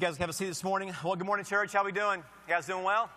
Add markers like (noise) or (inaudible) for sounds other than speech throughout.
You guys have a seat this morning. Well, good morning, church. How we doing? You guys doing well?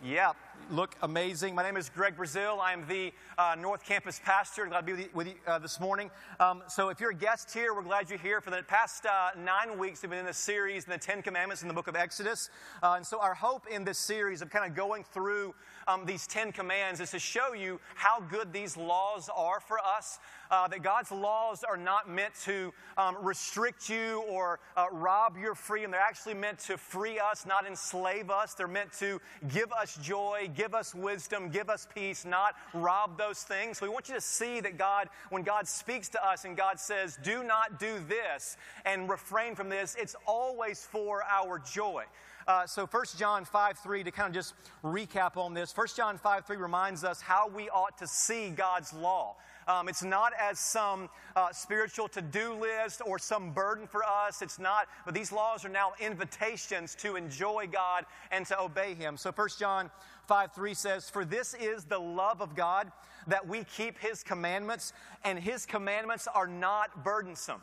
Yeah, look amazing. My name is Greg Breazeale. I'm the uh, North Campus pastor. glad to be with you, uh, this morning. Um, so, if you're a guest here, we're glad you're here. For the past uh, nine weeks, we've been in this series in the Ten Commandments in the book of Exodus. Uh, and so, our hope in this series of kind of going through um, these Ten Commands is to show you how good these laws are for us. Uh, that God's laws are not meant to um, restrict you or uh, rob your freedom. They're actually meant to free us, not enslave us. They're meant to give us joy, give us wisdom, give us peace, not rob those things. We want you to see that God, when God speaks to us and God says, do not do this and refrain from this, it's always for our joy. Uh, so 1 John 5 3, to kind of just recap on this, 1 John 5 3 reminds us how we ought to see God's law. Um, it's not as some uh, spiritual to do list or some burden for us. It's not, but these laws are now invitations to enjoy God and to obey Him. So 1 John 5 3 says, For this is the love of God, that we keep His commandments, and His commandments are not burdensome.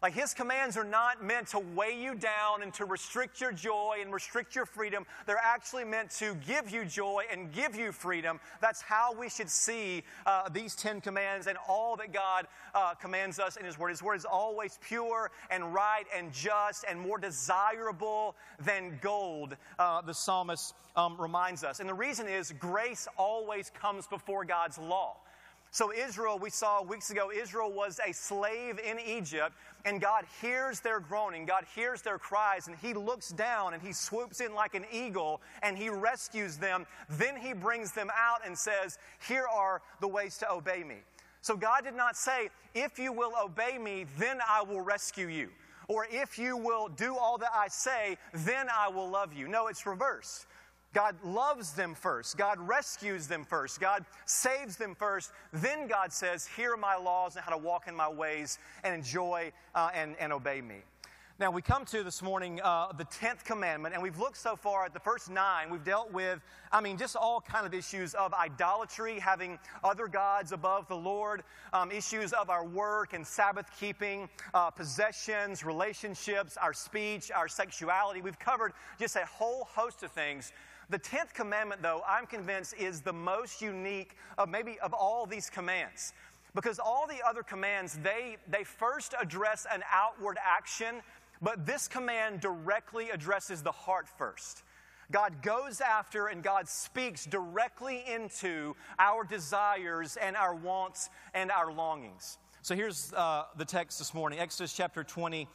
Like his commands are not meant to weigh you down and to restrict your joy and restrict your freedom. They're actually meant to give you joy and give you freedom. That's how we should see uh, these Ten Commands and all that God uh, commands us in His Word. His Word is always pure and right and just and more desirable than gold, uh, the psalmist um, reminds us. And the reason is grace always comes before God's law. So, Israel, we saw weeks ago, Israel was a slave in Egypt, and God hears their groaning, God hears their cries, and He looks down and He swoops in like an eagle and He rescues them. Then He brings them out and says, Here are the ways to obey me. So, God did not say, If you will obey me, then I will rescue you. Or if you will do all that I say, then I will love you. No, it's reversed. God loves them first. God rescues them first. God saves them first. Then God says, Here are my laws and how to walk in my ways and enjoy uh, and, and obey me. Now, we come to this morning uh, the 10th commandment, and we've looked so far at the first nine. We've dealt with, I mean, just all kind of issues of idolatry, having other gods above the Lord, um, issues of our work and Sabbath keeping, uh, possessions, relationships, our speech, our sexuality. We've covered just a whole host of things the 10th commandment, though, I'm convinced is the most unique of maybe of all these commands. Because all the other commands, they, they first address an outward action, but this command directly addresses the heart first. God goes after and God speaks directly into our desires and our wants and our longings. So here's uh, the text this morning Exodus chapter 20.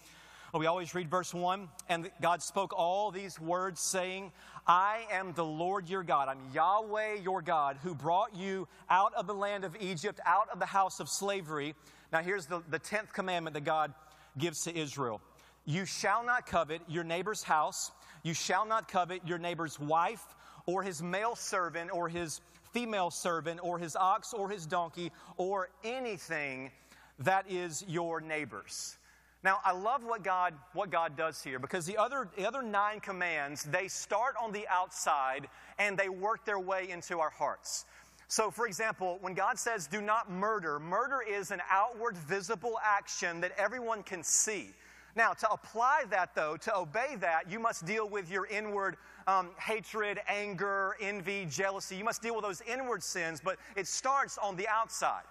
We always read verse 1. And God spoke all these words, saying, I am the Lord your God. I'm Yahweh your God who brought you out of the land of Egypt, out of the house of slavery. Now, here's the, the 10th commandment that God gives to Israel You shall not covet your neighbor's house, you shall not covet your neighbor's wife, or his male servant, or his female servant, or his ox, or his donkey, or anything that is your neighbor's. Now, I love what God, what God does here because the other, the other nine commands, they start on the outside and they work their way into our hearts. So, for example, when God says, do not murder, murder is an outward visible action that everyone can see. Now, to apply that, though, to obey that, you must deal with your inward um, hatred, anger, envy, jealousy. You must deal with those inward sins, but it starts on the outside.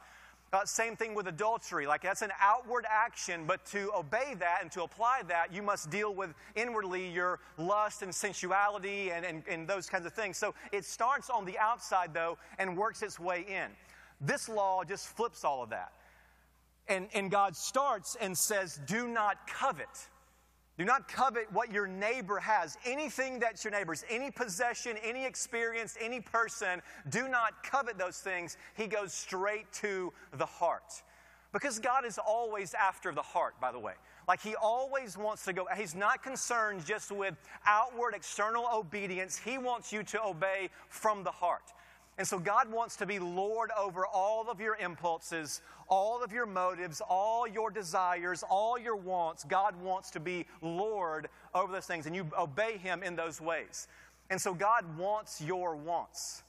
Uh, same thing with adultery. Like that's an outward action, but to obey that and to apply that, you must deal with inwardly your lust and sensuality and, and, and those kinds of things. So it starts on the outside, though, and works its way in. This law just flips all of that. And, and God starts and says, Do not covet. Do not covet what your neighbor has. Anything that's your neighbor's, any possession, any experience, any person, do not covet those things. He goes straight to the heart. Because God is always after the heart, by the way. Like He always wants to go, He's not concerned just with outward, external obedience. He wants you to obey from the heart. And so God wants to be Lord over all of your impulses, all of your motives, all your desires, all your wants. God wants to be Lord over those things, and you obey Him in those ways. And so God wants your wants.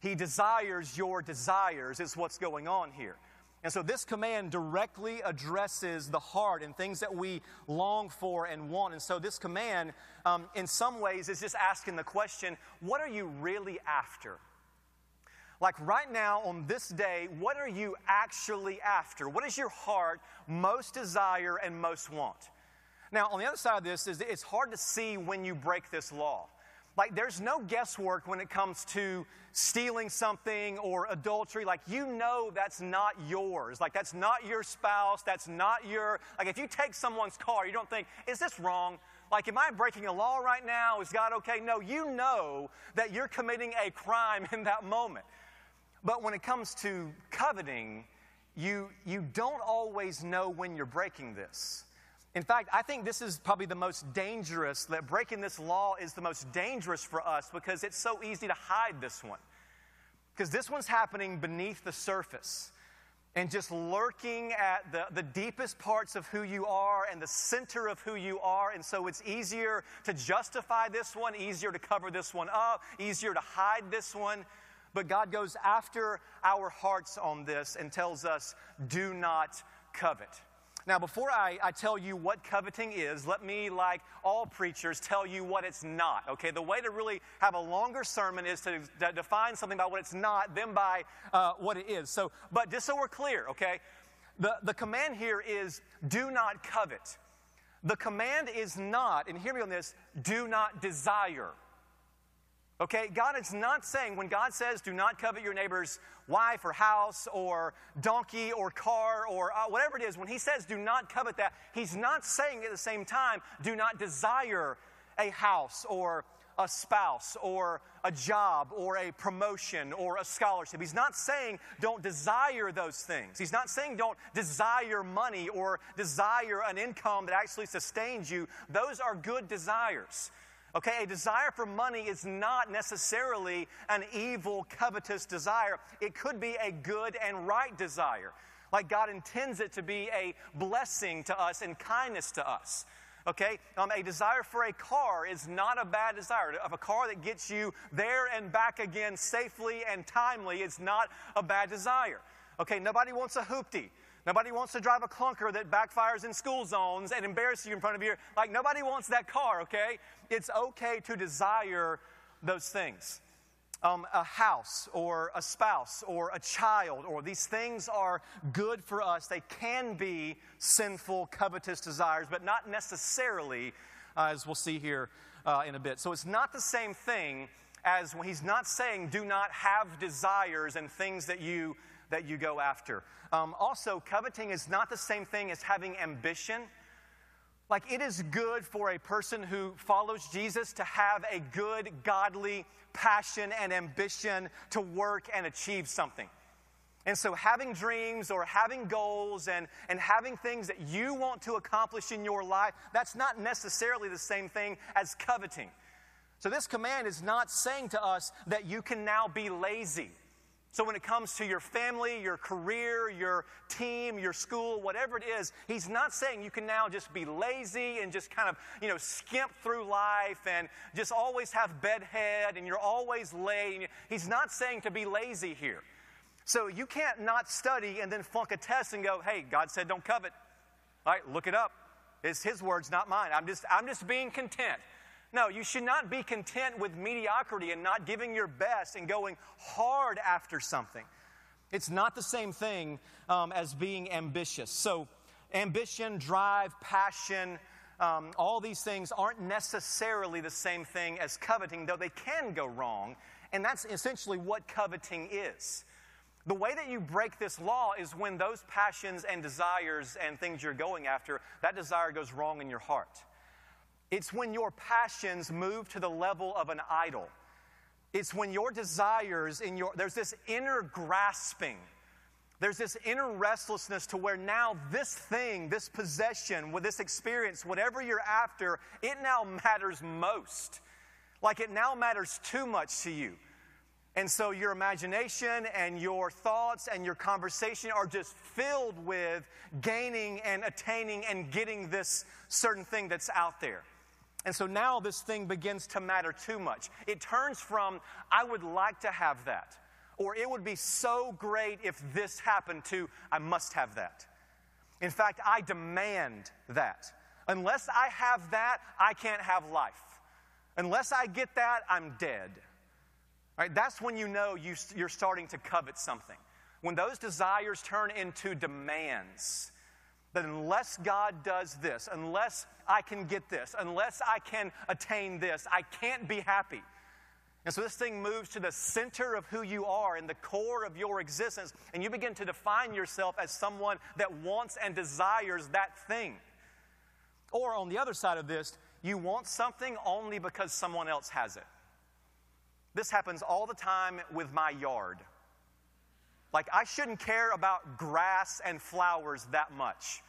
He desires your desires, is what's going on here. And so this command directly addresses the heart and things that we long for and want. And so this command, um, in some ways, is just asking the question what are you really after? Like right now, on this day, what are you actually after? What does your heart most desire and most want? Now, on the other side of this is it's hard to see when you break this law. Like, there's no guesswork when it comes to stealing something or adultery. Like, you know that's not yours. Like, that's not your spouse. That's not your. Like, if you take someone's car, you don't think, is this wrong? Like, am I breaking a law right now? Is God okay? No, you know that you're committing a crime (laughs) in that moment. But when it comes to coveting, you, you don't always know when you're breaking this. In fact, I think this is probably the most dangerous, that breaking this law is the most dangerous for us because it's so easy to hide this one. Because this one's happening beneath the surface and just lurking at the, the deepest parts of who you are and the center of who you are. And so it's easier to justify this one, easier to cover this one up, easier to hide this one. But God goes after our hearts on this and tells us, do not covet. Now, before I, I, tell you what coveting is, let me, like all preachers, tell you what it's not. Okay, the way to really have a longer sermon is to, define something by what it's not, then by uh, what it is. So, but just so we're clear, okay, the, the command here is do not covet. The command is not, and hear me on this, do not desire. Okay, God is not saying, when God says, do not covet your neighbor's wife or house or donkey or car or uh, whatever it is, when He says, do not covet that, He's not saying at the same time, do not desire a house or a spouse or a job or a promotion or a scholarship. He's not saying don't desire those things. He's not saying don't desire money or desire an income that actually sustains you. Those are good desires. Okay, a desire for money is not necessarily an evil, covetous desire. It could be a good and right desire. Like God intends it to be a blessing to us and kindness to us. Okay? Um, a desire for a car is not a bad desire. Of a car that gets you there and back again safely and timely is not a bad desire. Okay, nobody wants a hoopty. Nobody wants to drive a clunker that backfires in school zones and embarrasses you in front of your. Like, nobody wants that car, okay? It's okay to desire those things. Um, a house or a spouse or a child, or these things are good for us. They can be sinful, covetous desires, but not necessarily, uh, as we'll see here uh, in a bit. So it's not the same thing as when he's not saying do not have desires and things that you that you go after. Um, also, coveting is not the same thing as having ambition. Like, it is good for a person who follows Jesus to have a good, godly passion and ambition to work and achieve something. And so, having dreams or having goals and, and having things that you want to accomplish in your life, that's not necessarily the same thing as coveting. So, this command is not saying to us that you can now be lazy. So, when it comes to your family, your career, your team, your school, whatever it is, he's not saying you can now just be lazy and just kind of, you know, skimp through life and just always have bedhead and you're always late. He's not saying to be lazy here. So, you can't not study and then flunk a test and go, hey, God said don't covet. All right, look it up. It's his words, not mine. I'm just, I'm just being content. No, you should not be content with mediocrity and not giving your best and going hard after something. It's not the same thing um, as being ambitious. So, ambition, drive, passion, um, all these things aren't necessarily the same thing as coveting, though they can go wrong. And that's essentially what coveting is. The way that you break this law is when those passions and desires and things you're going after, that desire goes wrong in your heart. It's when your passions move to the level of an idol. It's when your desires in your there's this inner grasping. There's this inner restlessness to where now this thing, this possession, with this experience, whatever you're after, it now matters most. Like it now matters too much to you. And so your imagination and your thoughts and your conversation are just filled with gaining and attaining and getting this certain thing that's out there. And so now this thing begins to matter too much. It turns from, I would like to have that, or it would be so great if this happened to, I must have that. In fact, I demand that. Unless I have that, I can't have life. Unless I get that, I'm dead. Right? That's when you know you, you're starting to covet something. When those desires turn into demands, that unless God does this, unless I can get this, unless I can attain this, I can't be happy. And so this thing moves to the center of who you are and the core of your existence, and you begin to define yourself as someone that wants and desires that thing. Or on the other side of this, you want something only because someone else has it. This happens all the time with my yard. Like, I shouldn't care about grass and flowers that much.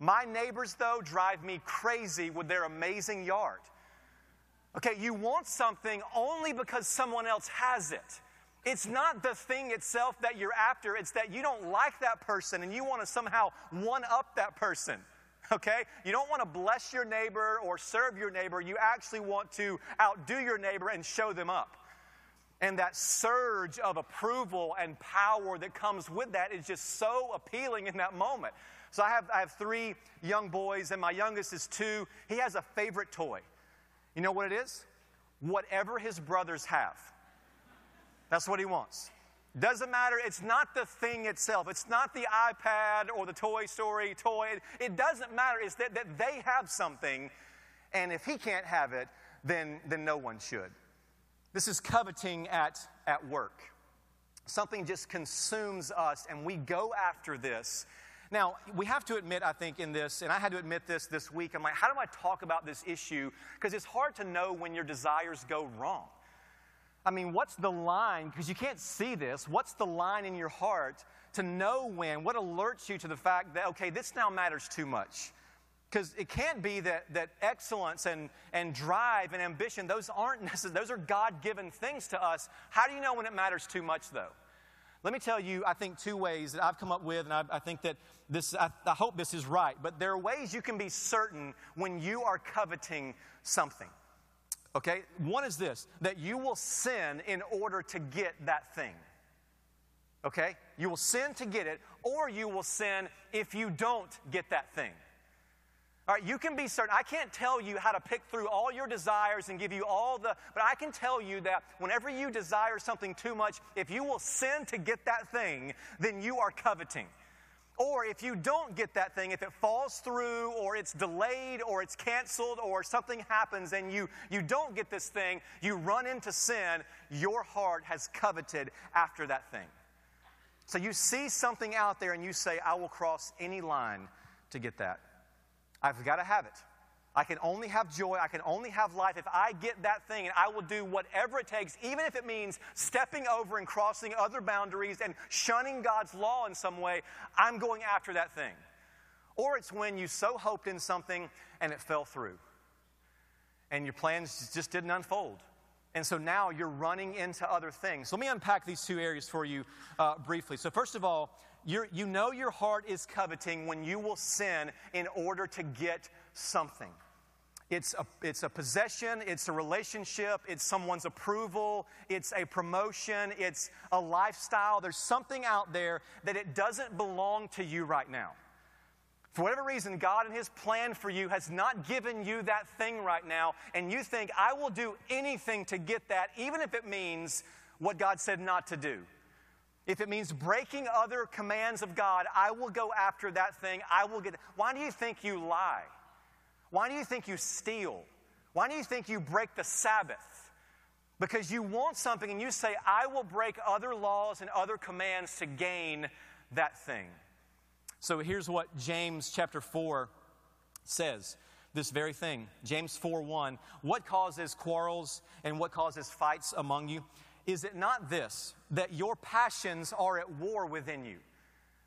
My neighbors, though, drive me crazy with their amazing yard. Okay, you want something only because someone else has it. It's not the thing itself that you're after, it's that you don't like that person and you want to somehow one up that person. Okay? You don't want to bless your neighbor or serve your neighbor. You actually want to outdo your neighbor and show them up. And that surge of approval and power that comes with that is just so appealing in that moment. So I have, I have three young boys, and my youngest is two. He has a favorite toy. You know what it is? Whatever his brothers have. That's what he wants. Doesn't matter, it's not the thing itself. It's not the iPad or the Toy Story toy. It doesn't matter. It's that, that they have something, and if he can't have it, then, then no one should. This is coveting at, at work. Something just consumes us, and we go after this now, we have to admit, I think, in this, and I had to admit this this week. I'm like, how do I talk about this issue? Because it's hard to know when your desires go wrong. I mean, what's the line? Because you can't see this. What's the line in your heart to know when? What alerts you to the fact that, okay, this now matters too much? Because it can't be that, that excellence and, and drive and ambition, those aren't necessary. Those are God given things to us. How do you know when it matters too much, though? Let me tell you, I think, two ways that I've come up with, and I, I think that this, I, I hope this is right, but there are ways you can be certain when you are coveting something. Okay? One is this that you will sin in order to get that thing. Okay? You will sin to get it, or you will sin if you don't get that thing. All right, you can be certain. I can't tell you how to pick through all your desires and give you all the, but I can tell you that whenever you desire something too much, if you will sin to get that thing, then you are coveting. Or if you don't get that thing, if it falls through or it's delayed or it's canceled or something happens and you, you don't get this thing, you run into sin, your heart has coveted after that thing. So you see something out there and you say, I will cross any line to get that. I've got to have it. I can only have joy. I can only have life if I get that thing, and I will do whatever it takes, even if it means stepping over and crossing other boundaries and shunning God's law in some way. I'm going after that thing. Or it's when you so hoped in something and it fell through, and your plans just didn't unfold. And so now you're running into other things. Let me unpack these two areas for you uh, briefly. So, first of all, you're, you know your heart is coveting when you will sin in order to get something. It's a, it's a possession, it's a relationship, it's someone's approval, it's a promotion, it's a lifestyle. There's something out there that it doesn't belong to you right now. For whatever reason, God and His plan for you has not given you that thing right now, and you think, I will do anything to get that, even if it means what God said not to do. If it means breaking other commands of God, I will go after that thing. I will get. Why do you think you lie? Why do you think you steal? Why do you think you break the Sabbath? Because you want something and you say, I will break other laws and other commands to gain that thing. So here's what James chapter 4 says this very thing. James 4 1. What causes quarrels and what causes fights among you? Is it not this, that your passions are at war within you?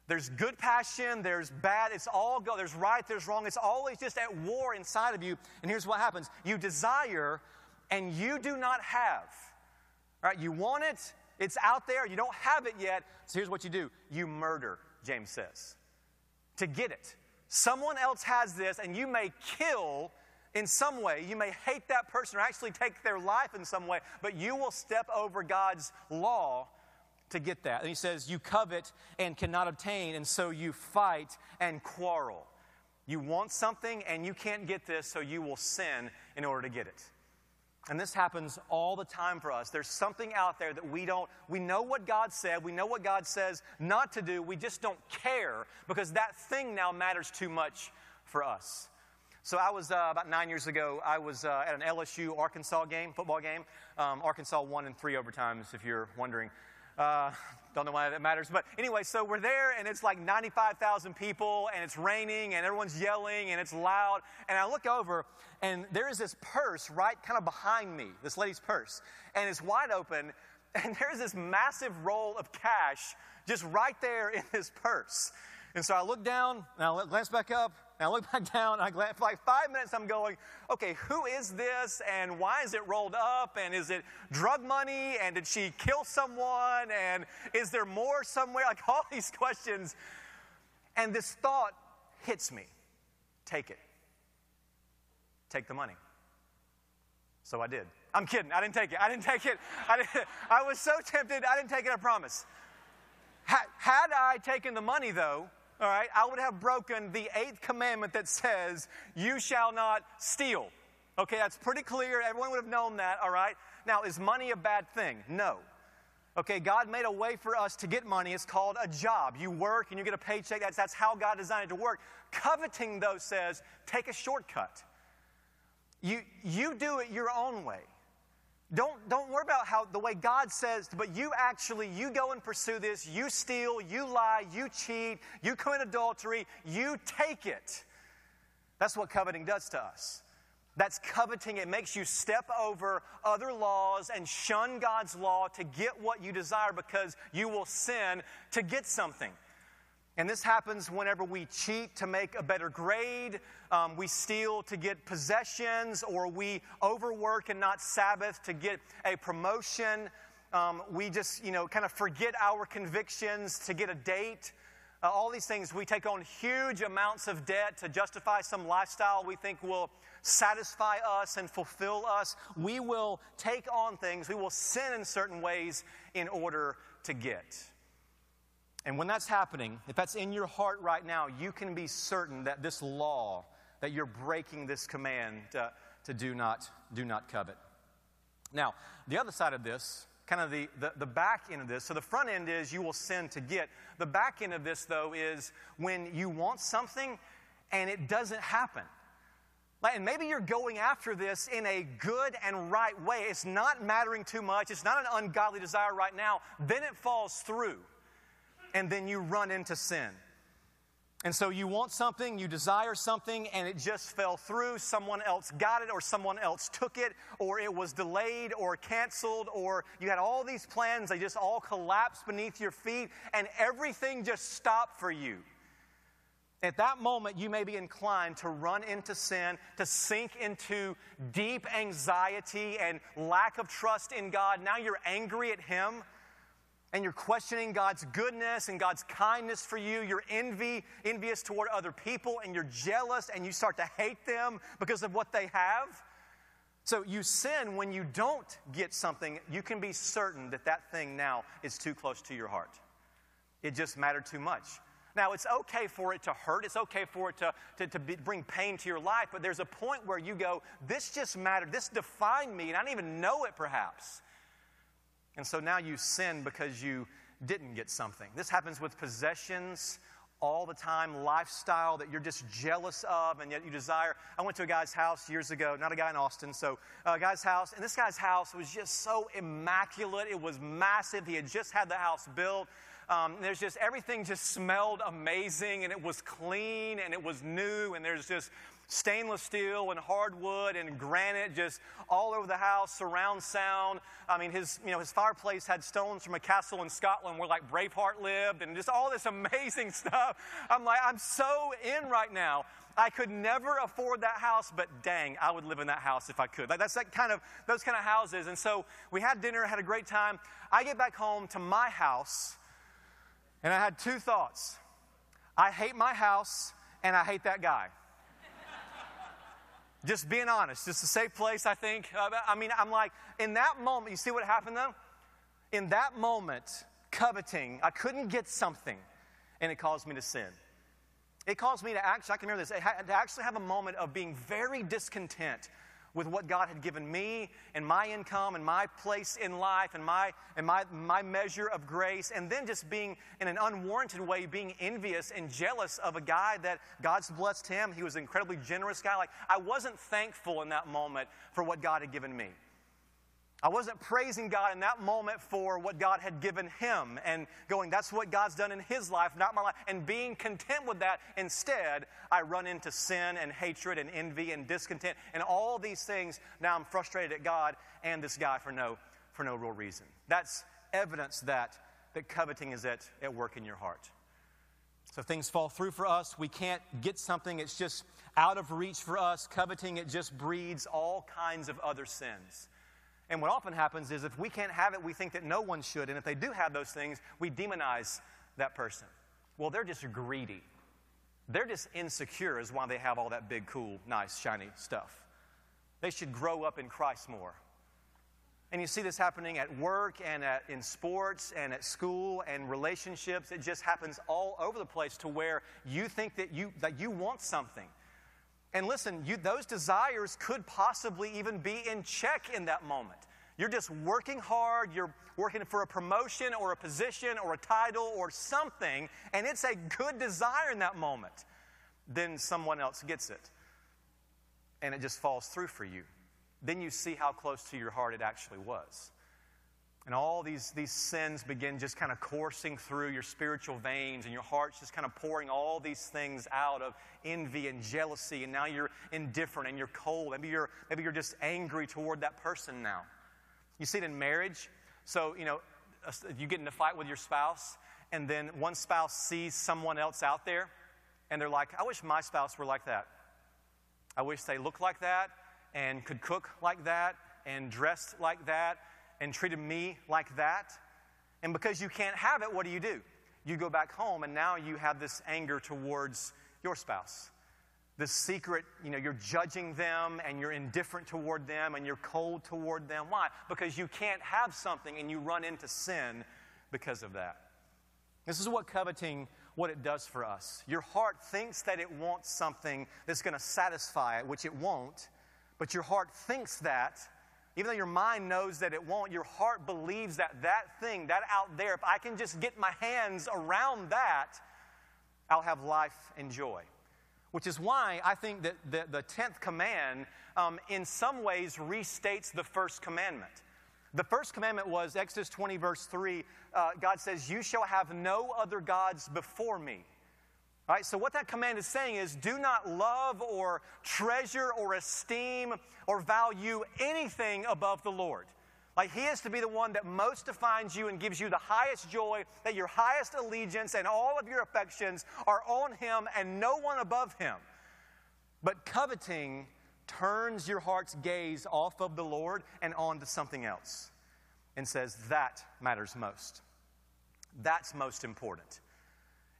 There's good passion, there's bad, it's all go, there's right, there's wrong, it's always just at war inside of you. And here's what happens you desire and you do not have. Right? You want it, it's out there, you don't have it yet. So here's what you do you murder, James says, to get it. Someone else has this, and you may kill in some way. You may hate that person or actually take their life in some way, but you will step over God's law to get that. And he says, You covet and cannot obtain, and so you fight and quarrel. You want something and you can't get this, so you will sin in order to get it. And this happens all the time for us. There's something out there that we don't, we know what God said, we know what God says not to do, we just don't care because that thing now matters too much for us. So I was uh, about nine years ago. I was uh, at an LSU Arkansas game, football game. Um, Arkansas won in three overtimes, if you're wondering. Uh, don't know why that matters. But anyway, so we're there and it's like 95,000 people and it's raining and everyone's yelling and it's loud. And I look over and there is this purse right kind of behind me, this lady's purse. And it's wide open (laughs) and there's this massive roll of cash just right there in this purse. And so I look down and I glance back up and I look back down and I glance, for like five minutes I'm going, okay, who is this and why is it rolled up and is it drug money and did she kill someone and is there more somewhere? Like all these questions. And this thought hits me take it. Take the money. So I did. I'm kidding. I didn't take it. I didn't (laughs) take it. I, didn't, I was so tempted. I didn't take it, I promise. Had I taken the money, though, all right, I would have broken the eighth commandment that says, You shall not steal. Okay, that's pretty clear. Everyone would have known that, all right? Now, is money a bad thing? No. Okay, God made a way for us to get money. It's called a job. You work and you get a paycheck. That's, that's how God designed it to work. Coveting, though, says take a shortcut. You, you do it your own way. Don't, don't worry about how the way God says, but you actually, you go and pursue this. You steal, you lie, you cheat, you commit adultery, you take it. That's what coveting does to us. That's coveting. It makes you step over other laws and shun God's law to get what you desire because you will sin to get something. And this happens whenever we cheat to make a better grade, um, we steal to get possessions, or we overwork and not Sabbath to get a promotion. Um, we just, you know, kind of forget our convictions to get a date. Uh, all these things, we take on huge amounts of debt to justify some lifestyle we think will satisfy us and fulfill us. We will take on things, we will sin in certain ways in order to get. And when that's happening, if that's in your heart right now, you can be certain that this law, that you're breaking this command uh, to do not, do not covet. Now, the other side of this, kind of the, the, the back end of this, so the front end is you will sin to get. The back end of this, though, is when you want something and it doesn't happen. And maybe you're going after this in a good and right way. It's not mattering too much. It's not an ungodly desire right now. Then it falls through and then you run into sin. And so you want something, you desire something, and it just fell through. Someone else got it, or someone else took it, or it was delayed or canceled, or you had all these plans, they just all collapsed beneath your feet, and everything just stopped for you. At that moment, you may be inclined to run into sin, to sink into deep anxiety and lack of trust in God. Now you're angry at Him and you're questioning God's goodness and God's kindness for you, you're envy, envious toward other people, and you're jealous and you start to hate them because of what they have. So you sin when you don't get something, you can be certain that that thing now is too close to your heart. It just mattered too much. Now, it's okay for it to hurt. It's okay for it to, to, to be, bring pain to your life, but there's a point where you go, this just mattered. This defined me, and I didn't even know it perhaps. And so now you sin because you didn't get something. This happens with possessions all the time, lifestyle that you're just jealous of and yet you desire. I went to a guy's house years ago, not a guy in Austin, so a guy's house, and this guy's house was just so immaculate. It was massive. He had just had the house built. Um, there's just everything just smelled amazing and it was clean and it was new and there's just stainless steel and hardwood and granite just all over the house, surround sound. I mean, his, you know, his fireplace had stones from a castle in Scotland where like Braveheart lived and just all this (laughs) amazing stuff. I'm like, I'm so in right now. I could never afford that house, but dang, I would live in that house if I could. Like that's that kind of those kind of houses. And so we had dinner, had a great time. I get back home to my house, and I had two thoughts. I hate my house and I hate that guy. Just being honest. Just a safe place, I think. Uh, I mean, I'm like, in that moment, you see what happened though? In that moment, coveting. I couldn't get something, and it caused me to sin. It caused me to actually, I can remember this, to actually have a moment of being very discontent with what God had given me and my income and my place in life and my, and my, my measure of grace, and then just being, in an unwarranted way, being envious and jealous of a guy that God's blessed him. He was an incredibly generous guy. Like, I wasn't thankful in that moment for what God had given me. I wasn't praising God in that moment for what God had given him and going, that's what God's done in his life, not my life, and being content with that. Instead, I run into sin and hatred and envy and discontent and all these things. Now I'm frustrated at God and this guy for no, for no real reason. That's evidence that, that coveting is at, at work in your heart. So things fall through for us. We can't get something, it's just out of reach for us. Coveting, it just breeds all kinds of other sins. And what often happens is if we can't have it, we think that no one should. And if they do have those things, we demonize that person. Well, they're just greedy. They're just insecure, is why they have all that big, cool, nice, shiny stuff. They should grow up in Christ more. And you see this happening at work and at, in sports and at school and relationships. It just happens all over the place to where you think that you, that you want something. And listen, you, those desires could possibly even be in check in that moment. You're just working hard, you're working for a promotion or a position or a title or something, and it's a good desire in that moment. Then someone else gets it, and it just falls through for you. Then you see how close to your heart it actually was. And all these, these sins begin just kind of coursing through your spiritual veins, and your heart's just kind of pouring all these things out of envy and jealousy, and now you're indifferent and you're cold. Maybe you're, maybe you're just angry toward that person now. You see it in marriage. So, you know, you get in a fight with your spouse, and then one spouse sees someone else out there, and they're like, I wish my spouse were like that. I wish they looked like that, and could cook like that, and dressed like that and treated me like that. And because you can't have it, what do you do? You go back home, and now you have this anger towards your spouse. This secret, you know, you're judging them and you're indifferent toward them and you're cold toward them. Why? Because you can't have something and you run into sin because of that. This is what coveting what it does for us. Your heart thinks that it wants something that's going to satisfy it, which it won't, but your heart thinks that even though your mind knows that it won't, your heart believes that that thing, that out there, if I can just get my hands around that, I'll have life and joy. Which is why I think that the, the 10th command, um, in some ways, restates the first commandment. The first commandment was Exodus 20, verse 3. Uh, God says, You shall have no other gods before me. Right, so what that command is saying is do not love or treasure or esteem or value anything above the Lord. Like He is to be the one that most defines you and gives you the highest joy, that your highest allegiance and all of your affections are on Him and no one above Him. But coveting turns your heart's gaze off of the Lord and onto something else and says that matters most. That's most important.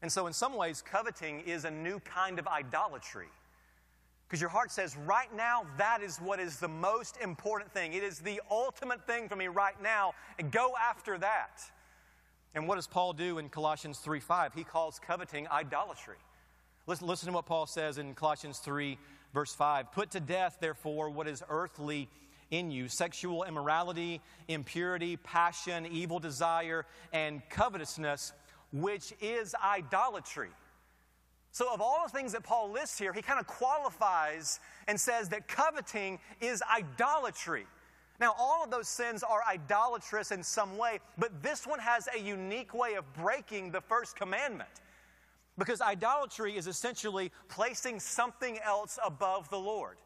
And so, in some ways, coveting is a new kind of idolatry. Because your heart says, right now, that is what is the most important thing. It is the ultimate thing for me right now, and go after that. And what does Paul do in Colossians 3 5? He calls coveting idolatry. Listen, listen to what Paul says in Colossians 3, verse 5. Put to death, therefore, what is earthly in you sexual immorality, impurity, passion, evil desire, and covetousness which is idolatry. So, of all the things that Paul lists here, he kind of qualifies and says that coveting is idolatry. Now, all of those sins are idolatrous in some way, but this one has a unique way of breaking the first commandment. Because idolatry is essentially placing something else above the Lord.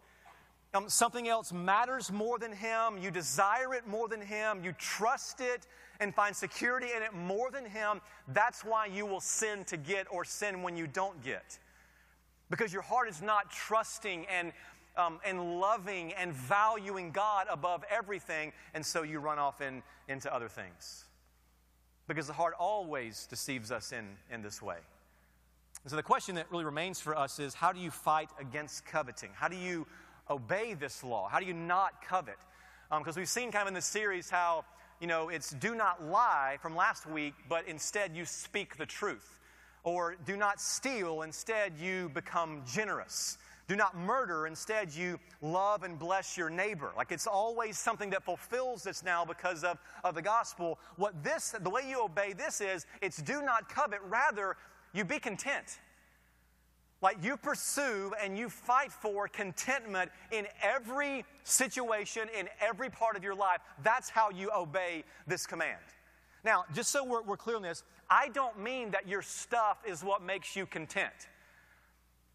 Um, something else matters more than Him. You desire it more than Him. You trust it and find security in it more than Him. That's why you will sin to get or sin when you don't get. Because your heart is not trusting and, um, and loving and valuing God above everything, and so you run off in, into other things. Because the heart always deceives us in, in this way. And so the question that really remains for us is how do you fight against coveting? How do you obey this law? How do you not covet? Because um, we've seen kind of in this series how you know, it's do not lie from last week, but instead you speak the truth. Or do not steal, instead you become generous. Do not murder, instead you love and bless your neighbor. Like it's always something that fulfills this now because of, of the gospel. What this, the way you obey this is, it's do not covet, rather you be content. Like you pursue and you fight for contentment in every situation, in every part of your life. That's how you obey this command. Now, just so we're, we're clear on this, I don't mean that your stuff is what makes you content.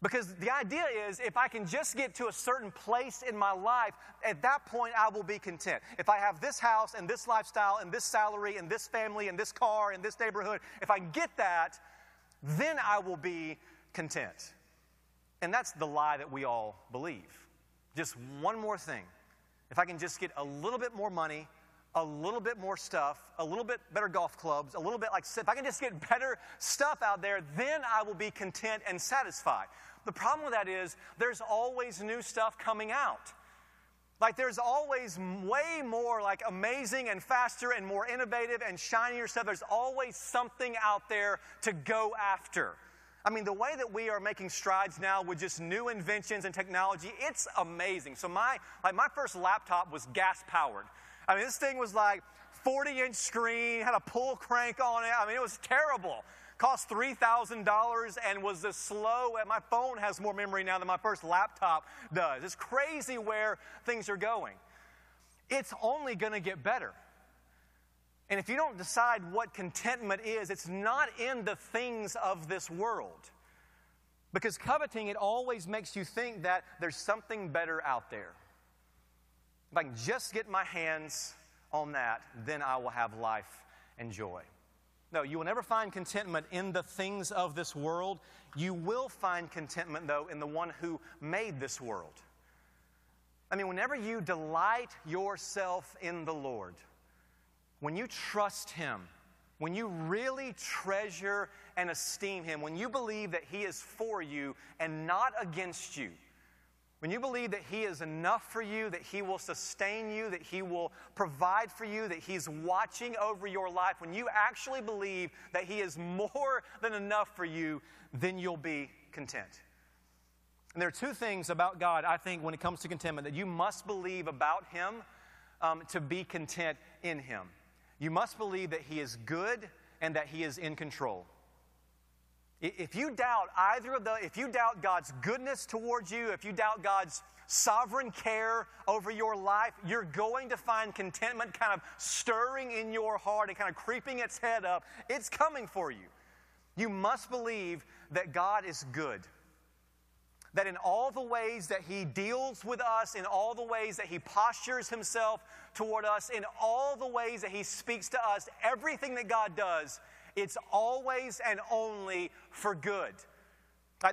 Because the idea is if I can just get to a certain place in my life, at that point I will be content. If I have this house and this lifestyle and this salary and this family and this car and this neighborhood, if I get that, then I will be content. And that's the lie that we all believe. Just one more thing. If I can just get a little bit more money, a little bit more stuff, a little bit better golf clubs, a little bit like, if I can just get (laughs) better stuff out there, then I will be content and satisfied. The problem with that is there's always new stuff coming out. Like there's always way more like amazing and faster and more innovative and shinier stuff. There's always something out there to go after. I mean, the way that we are making strides now with just new inventions and technology, it's amazing. So my like my first laptop was gas powered. I mean, this thing was like 40 inch screen, had a pull crank on it. I mean, it was terrible. Cost $3,000 and was as slow. My phone has more memory now than my first laptop does. It's crazy where things are going. It's only going to get better. And if you don't decide what contentment is, it's not in the things of this world. Because coveting, it always makes you think that there's something better out there. If I can just get my hands on that, then I will have life and joy. No, you will never find contentment in the things of this world. You will find contentment, though, in the one who made this world. I mean, whenever you delight yourself in the Lord, when you trust Him, when you really treasure and esteem Him, when you believe that He is for you and not against you, when you believe that He is enough for you, that He will sustain you, that He will provide for you, that He's watching over your life, when you actually believe that He is more than enough for you, then you'll be content. And there are two things about God, I think, when it comes to contentment, that you must believe about Him um, to be content in Him. You must believe that He is good and that He is in control. If you doubt either of the, if you doubt God's goodness towards you, if you doubt God's sovereign care over your life, you're going to find contentment kind of stirring in your heart and kind of creeping its head up. It's coming for you. You must believe that God is good that in all the ways that He deals with us, in all the ways that He postures Himself toward us, in all the ways that He speaks to us, everything that God does, it's always and only for good.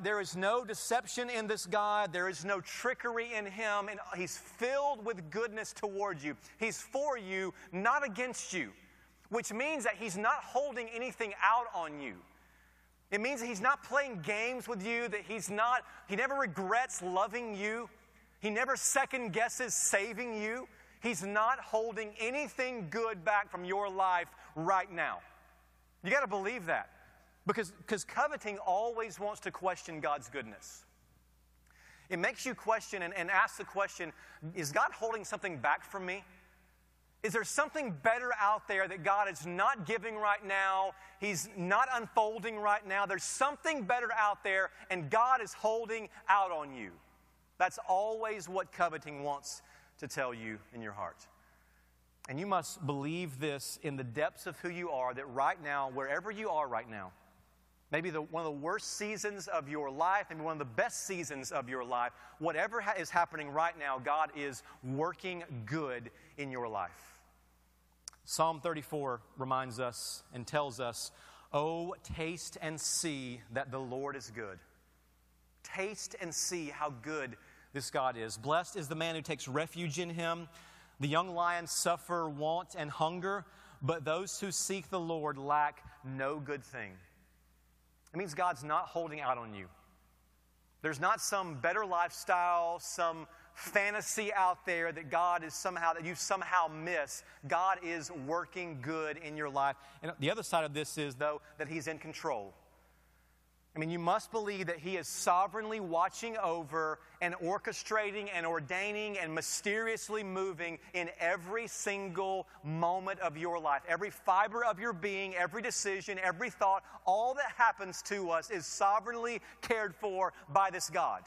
There is no deception in this God. There is no trickery in Him. And He's filled with goodness towards you. He's for you, not against you, which means that He's not holding anything out on you. It means that he's not playing games with you, that he's not, he never regrets loving you. He never second guesses saving you. He's not holding anything good back from your life right now. You got to believe that. Because because coveting always wants to question God's goodness. It makes you question and, and ask the question is God holding something back from me? Is there something better out there that God is not giving right now? He's not unfolding right now. There's something better out there, and God is holding out on you. That's always what coveting wants to tell you in your heart. And you must believe this in the depths of who you are that right now, wherever you are right now, maybe the, one of the worst seasons of your life, maybe one of the best seasons of your life, whatever ha- is happening right now, God is working good in your life. Psalm 34 reminds us and tells us, Oh, taste and see that the Lord is good. Taste and see how good this God is. Blessed is the man who takes refuge in him. The young lions suffer want and hunger, but those who seek the Lord lack no good thing. It means God's not holding out on you. There's not some better lifestyle, some fantasy out there that God is somehow, that you somehow miss. God is working good in your life. And the other side of this is, though, that He's in control. I mean, you must believe that He is sovereignly watching over and orchestrating and ordaining and mysteriously moving in every single moment of your life. Every fiber of your being, every decision, every thought, all that happens to us is sovereignly cared for by this God.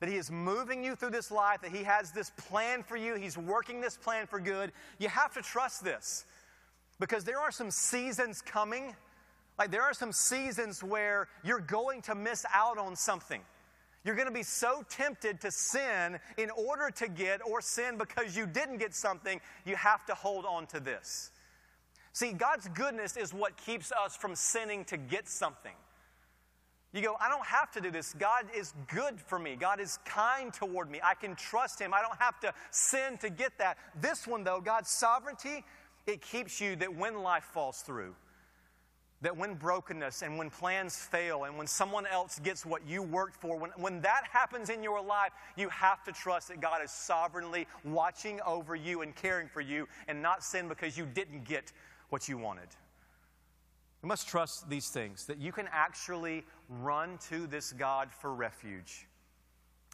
That He is moving you through this life, that He has this plan for you, He's working this plan for good. You have to trust this because there are some seasons coming like there are some seasons where you're going to miss out on something. You're going to be so tempted to sin in order to get, or sin because you didn't get something, you have to hold on to this. See, God's goodness is what keeps us from sinning to get something. You go, I don't have to do this. God is good for me. God is kind toward me. I can trust Him. I don't have to sin to get that. This one, though, God's sovereignty, it keeps you that when life falls through, that when brokenness and when plans fail and when someone else gets what you worked for, when, when that happens in your life, you have to trust that God is sovereignly watching over you and caring for you and not sin because you didn't get what you wanted. You must trust these things that you can actually run to this God for refuge.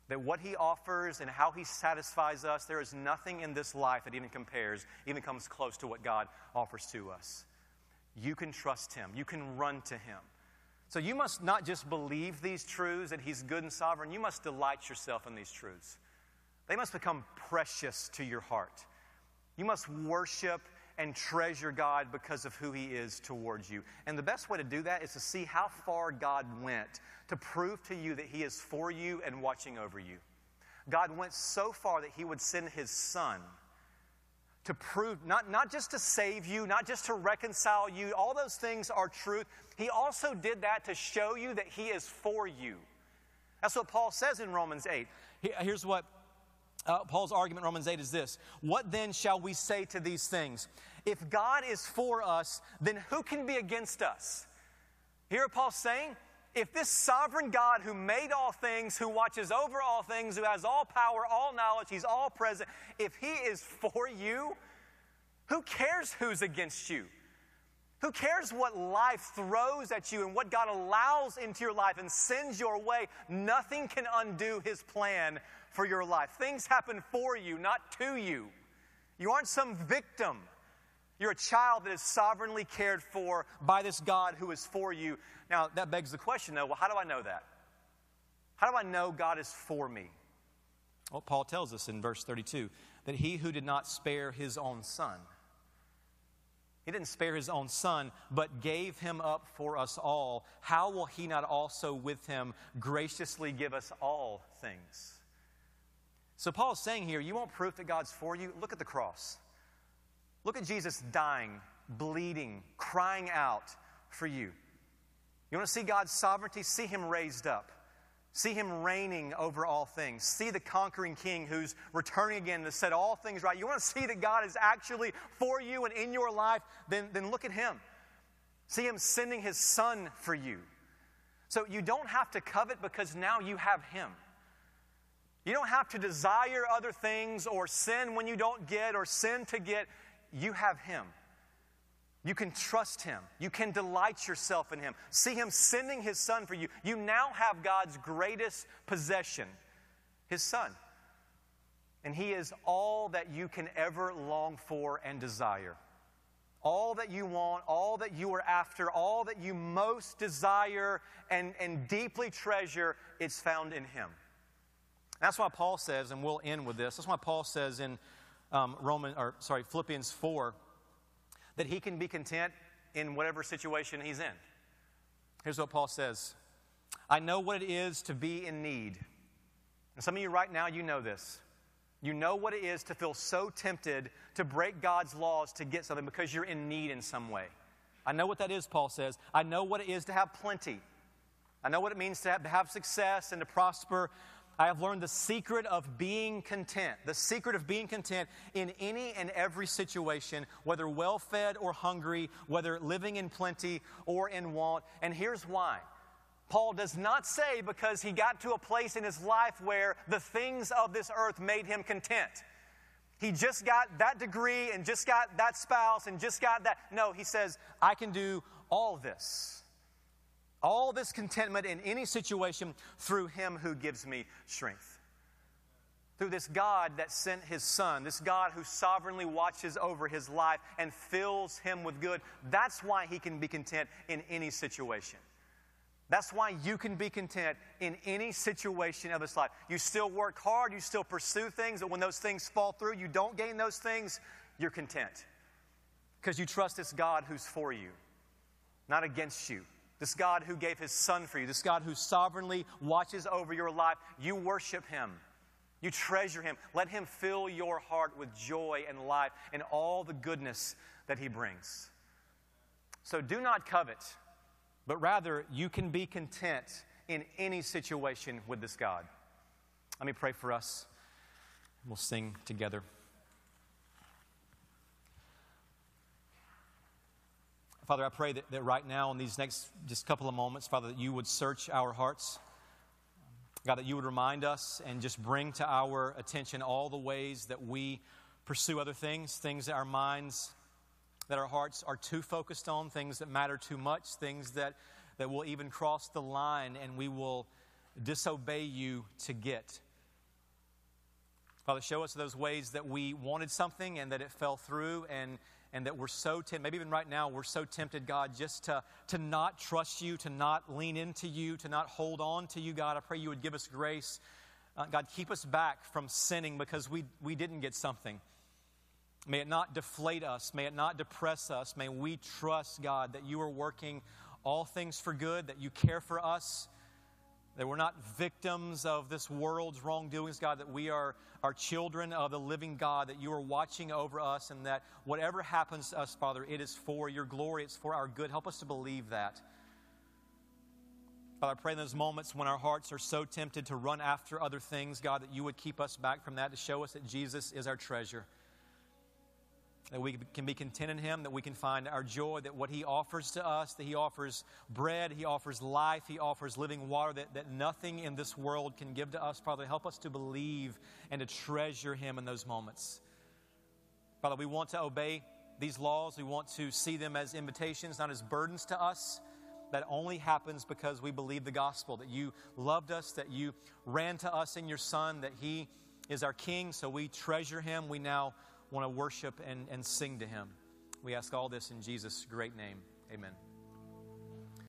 That what He offers and how He satisfies us, there is nothing in this life that even compares, even comes close to what God offers to us you can trust Him, you can run to Him. So you must not just believe these truths that He's good and sovereign, you must delight yourself in these truths. They must become precious to your heart. You must worship and treasure God because of who He is towards you. And the best way to do that is to see how far God went to prove to you that He is for you and watching over you. God went so far that He would send His Son to prove, not, not just to save you, not just to reconcile you, all those things are truth. He also did that to show you that He is for you. That's what Paul says in Romans 8. Here's what uh, Paul's argument in Romans 8 is this What then shall we say to these things? If God is for us, then who can be against us? What Paul's saying? If this sovereign God who made all things, who watches over all things, who has all power, all knowledge, he's all present, if he is for you, who cares who's against you? Who cares what life throws at you and what God allows into your life and sends your way? Nothing can undo his plan for your life. Things happen for you, not to you. You aren't some victim. You're a child that is sovereignly cared for by this God who is for you. Now, that begs the question, though well, how do I know that? How do I know God is for me? Well, Paul tells us in verse 32 that he who did not spare his own son, he didn't spare his own son, but gave him up for us all. How will he not also with him graciously give us all things? So, Paul's saying here, you want proof that God's for you? Look at the cross. Look at Jesus dying, bleeding, crying out for you. You want to see God's sovereignty? See Him raised up. See Him reigning over all things. See the conquering King who's returning again to set all things right. You want to see that God is actually for you and in your life? Then, then look at Him. See Him sending His Son for you. So you don't have to covet because now you have Him. You don't have to desire other things or sin when you don't get or sin to get you have Him. You can trust Him. You can delight yourself in Him. See Him sending His Son for you. You now have God's greatest possession, His Son. And He is all that you can ever long for and desire. All that you want, all that you are after, all that you most desire and, and deeply treasure, it's found in Him. That's why Paul says, and we'll end with this. That's why Paul says in um, Roman, or sorry, Philippians 4, that he can be content in whatever situation he's in. Here's what Paul says I know what it is to be in need. And some of you right now, you know this. You know what it is to feel so tempted to break God's laws to get something because you're in need in some way. I know what that is, Paul says. I know what it is to have plenty. I know what it means to have, success and to prosper. I have learned the secret of being content, the secret of being content in any and every situation, whether well fed or hungry, whether living in plenty or in want. And here's why Paul does not say because he got to a place in his life where the things of this earth made him content. He just got that degree and just got that spouse and just got that. No, he says, I can do all this. All this contentment in any situation through him who gives me strength. Through this God that sent his son, this God who sovereignly watches over his life and fills him with good. That's why he can be content in any situation. That's why you can be content in any situation of this life. You still work hard, you still pursue things, but when those things fall through, you don't gain those things, you're content. Because you trust this God who's for you, not against you. This God who gave his son for you, this God who sovereignly watches over your life. You worship him. You treasure him. Let him fill your heart with joy and life and all the goodness that he brings. So do not covet but rather you can be content in any situation with this God. Let me pray for us. We'll sing together. Father, I pray that, that right now, in these next just couple of moments, Father, that you would search our hearts. God, that you would remind us and just bring to our attention all the ways that we pursue other things, things that our minds that our hearts are too focused on, things that matter too much, things that, that will even cross the line and we will disobey you to get. Father, show us those ways that we wanted something and that it fell through and, and that we're so tempted, maybe even right now, we're so tempted, God, just to, to not trust you, to not lean into you, to not hold on to you, God. I pray you would give us grace. Uh, God, keep us back from sinning because we, we didn't get something. May it not deflate us. May it not depress us. May we trust, God, that you are working all things for good, that you care for us, that we're not victims of this world's wrongdoings, God, that we are, are children of the living God, that you are watching over us, and that whatever happens to us, Father, it is for your glory, it's for our good. Help us to believe that. Father, I pray in those moments when our hearts are so tempted to run after other things, God, that you would keep us back from that to show us that Jesus is our treasure that we can be content in Him, that we can find our joy, that what He offers to us, that He offers bread, He offers life, He offers living water, that, that nothing in this world can give to us. Father, help us to believe and to treasure Him in those moments. Father, we want to obey these laws. We want to see them as invitations, not as burdens to us. That only happens because we believe the gospel, that you loved us, that you ran to us in your Son, that He is our King, so we treasure Him. We now want to worship and, and sing to him. We ask all this in Jesus' great name. Amen.